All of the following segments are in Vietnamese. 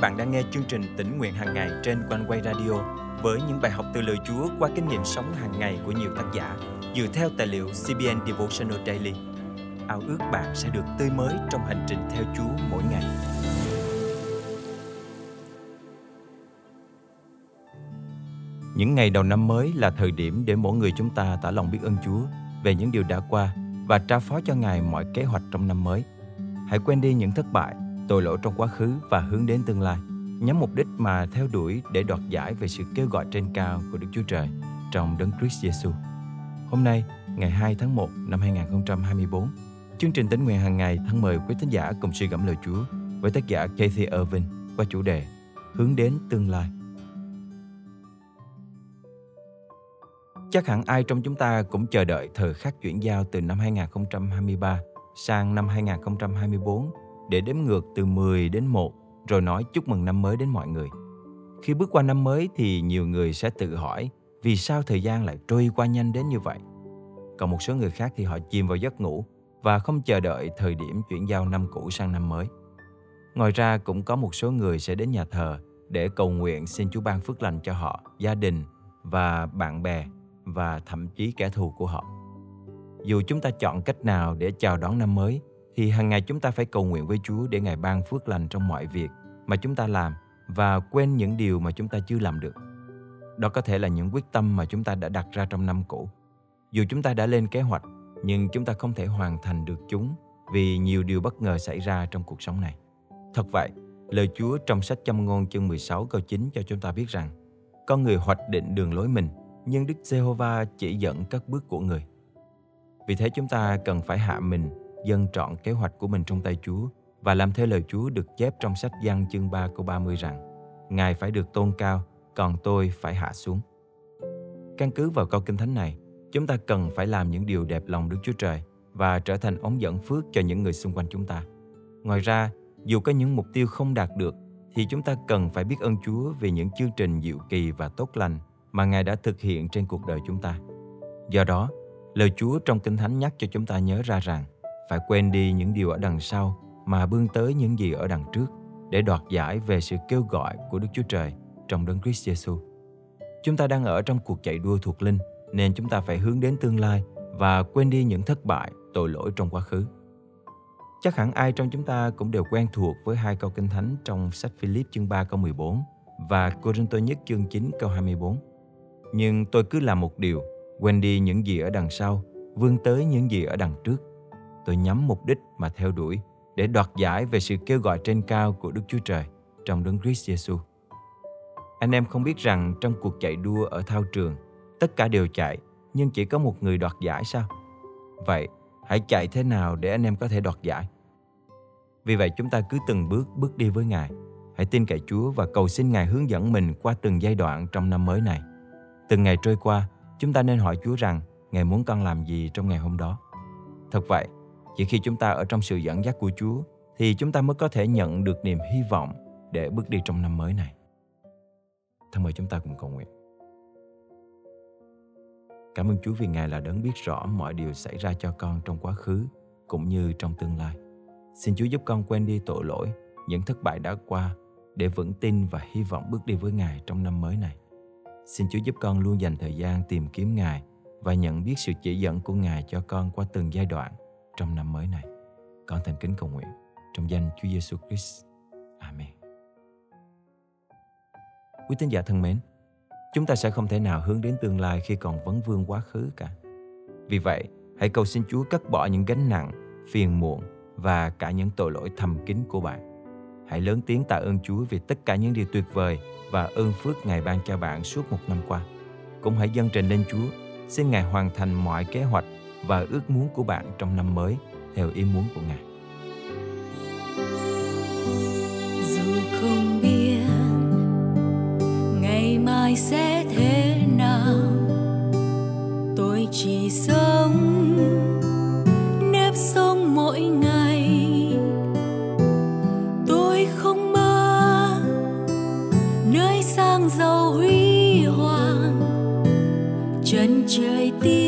bạn đang nghe chương trình tỉnh nguyện hàng ngày trên quanh quay radio với những bài học từ lời Chúa qua kinh nghiệm sống hàng ngày của nhiều tác giả dựa theo tài liệu CBN Devotional Daily. Ao ước bạn sẽ được tươi mới trong hành trình theo Chúa mỗi ngày. Những ngày đầu năm mới là thời điểm để mỗi người chúng ta tỏ lòng biết ơn Chúa về những điều đã qua và trao phó cho Ngài mọi kế hoạch trong năm mới. Hãy quên đi những thất bại, tội lỗi trong quá khứ và hướng đến tương lai nhắm mục đích mà theo đuổi để đoạt giải về sự kêu gọi trên cao của Đức Chúa Trời trong Đấng Christ Jesus. Hôm nay, ngày 2 tháng 1 năm 2024, chương trình tính nguyện hàng ngày thân mời quý thính giả cùng suy gẫm lời Chúa với tác giả Kathy Irvin qua chủ đề Hướng đến tương lai. Chắc hẳn ai trong chúng ta cũng chờ đợi thời khắc chuyển giao từ năm 2023 sang năm 2024 để đếm ngược từ 10 đến 1 rồi nói chúc mừng năm mới đến mọi người. Khi bước qua năm mới thì nhiều người sẽ tự hỏi vì sao thời gian lại trôi qua nhanh đến như vậy. Còn một số người khác thì họ chìm vào giấc ngủ và không chờ đợi thời điểm chuyển giao năm cũ sang năm mới. Ngoài ra cũng có một số người sẽ đến nhà thờ để cầu nguyện xin Chúa ban phước lành cho họ, gia đình và bạn bè và thậm chí kẻ thù của họ. Dù chúng ta chọn cách nào để chào đón năm mới thì hàng ngày chúng ta phải cầu nguyện với Chúa để Ngài ban phước lành trong mọi việc mà chúng ta làm và quên những điều mà chúng ta chưa làm được. Đó có thể là những quyết tâm mà chúng ta đã đặt ra trong năm cũ. Dù chúng ta đã lên kế hoạch, nhưng chúng ta không thể hoàn thành được chúng vì nhiều điều bất ngờ xảy ra trong cuộc sống này. Thật vậy, lời Chúa trong sách Châm ngôn chương 16 câu 9 cho chúng ta biết rằng con người hoạch định đường lối mình, nhưng Đức Giê-hô-va chỉ dẫn các bước của người. Vì thế chúng ta cần phải hạ mình dâng trọn kế hoạch của mình trong tay Chúa và làm theo lời Chúa được chép trong sách Giăng chương 3 câu 30 rằng Ngài phải được tôn cao, còn tôi phải hạ xuống. Căn cứ vào câu kinh thánh này, chúng ta cần phải làm những điều đẹp lòng Đức Chúa Trời và trở thành ống dẫn phước cho những người xung quanh chúng ta. Ngoài ra, dù có những mục tiêu không đạt được, thì chúng ta cần phải biết ơn Chúa vì những chương trình diệu kỳ và tốt lành mà Ngài đã thực hiện trên cuộc đời chúng ta. Do đó, lời Chúa trong Kinh Thánh nhắc cho chúng ta nhớ ra rằng phải quên đi những điều ở đằng sau mà bươn tới những gì ở đằng trước để đoạt giải về sự kêu gọi của Đức Chúa Trời trong Đấng Christ Jesus. Chúng ta đang ở trong cuộc chạy đua thuộc linh nên chúng ta phải hướng đến tương lai và quên đi những thất bại, tội lỗi trong quá khứ. Chắc hẳn ai trong chúng ta cũng đều quen thuộc với hai câu kinh thánh trong sách Philip chương 3 câu 14 và Corinto nhất chương 9 câu 24. Nhưng tôi cứ làm một điều, quên đi những gì ở đằng sau, vươn tới những gì ở đằng trước tôi nhắm mục đích mà theo đuổi để đoạt giải về sự kêu gọi trên cao của Đức Chúa Trời trong đấng Christ Jesus. Anh em không biết rằng trong cuộc chạy đua ở thao trường, tất cả đều chạy, nhưng chỉ có một người đoạt giải sao? Vậy, hãy chạy thế nào để anh em có thể đoạt giải? Vì vậy chúng ta cứ từng bước bước đi với Ngài. Hãy tin cậy Chúa và cầu xin Ngài hướng dẫn mình qua từng giai đoạn trong năm mới này. Từng ngày trôi qua, chúng ta nên hỏi Chúa rằng Ngài muốn con làm gì trong ngày hôm đó. Thật vậy, chỉ khi chúng ta ở trong sự dẫn dắt của Chúa thì chúng ta mới có thể nhận được niềm hy vọng để bước đi trong năm mới này. Thân mời chúng ta cùng cầu nguyện. Cảm ơn Chúa vì Ngài là đấng biết rõ mọi điều xảy ra cho con trong quá khứ cũng như trong tương lai. Xin Chúa giúp con quên đi tội lỗi, những thất bại đã qua để vững tin và hy vọng bước đi với Ngài trong năm mới này. Xin Chúa giúp con luôn dành thời gian tìm kiếm Ngài và nhận biết sự chỉ dẫn của Ngài cho con qua từng giai đoạn trong năm mới này. Con thành kính cầu nguyện trong danh Chúa Giêsu Christ. Amen. Quý tín giả thân mến, chúng ta sẽ không thể nào hướng đến tương lai khi còn vấn vương quá khứ cả. Vì vậy, hãy cầu xin Chúa cắt bỏ những gánh nặng, phiền muộn và cả những tội lỗi thầm kín của bạn. Hãy lớn tiếng tạ ơn Chúa vì tất cả những điều tuyệt vời và ơn phước Ngài ban cho bạn suốt một năm qua. Cũng hãy dâng trình lên Chúa, xin Ngài hoàn thành mọi kế hoạch và ước muốn của bạn trong năm mới theo ý muốn của Ngài. Dù không biết ngày mai sẽ thế nào, tôi chỉ sống nếp sống mỗi ngày. Tôi không mơ nơi sang giàu huy hoàng, chân trời tiếng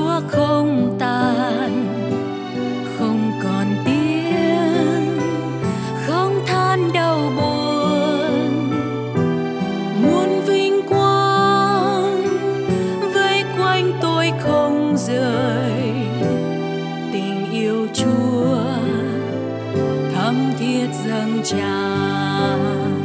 chúa không tàn, không còn tiếng, không than đau buồn. Muôn vinh quang, vây quanh tôi không rời. Tình yêu chúa thắm thiết dâng tràn.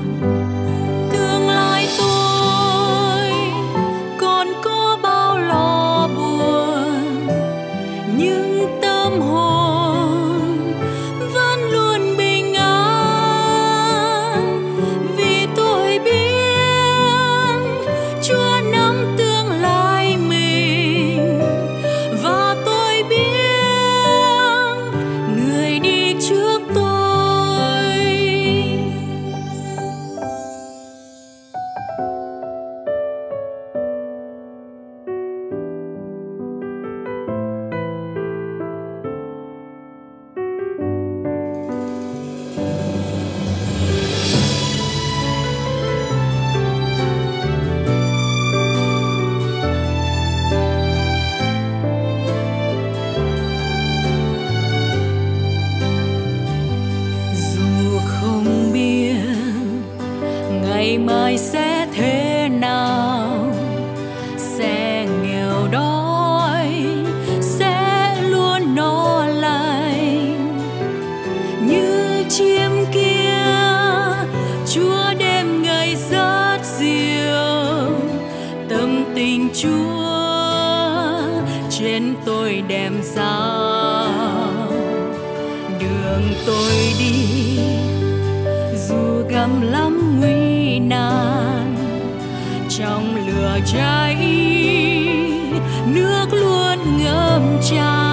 Ngày sẽ thế nào? Sẽ nghèo đói, sẽ luôn no lành. Như chim kia, chúa đêm ngày rất diệu tâm tình chúa trên tôi đem sao đường tôi đi, dù gầm lắm nan. Trong lửa cháy nước luôn ngâm tràn.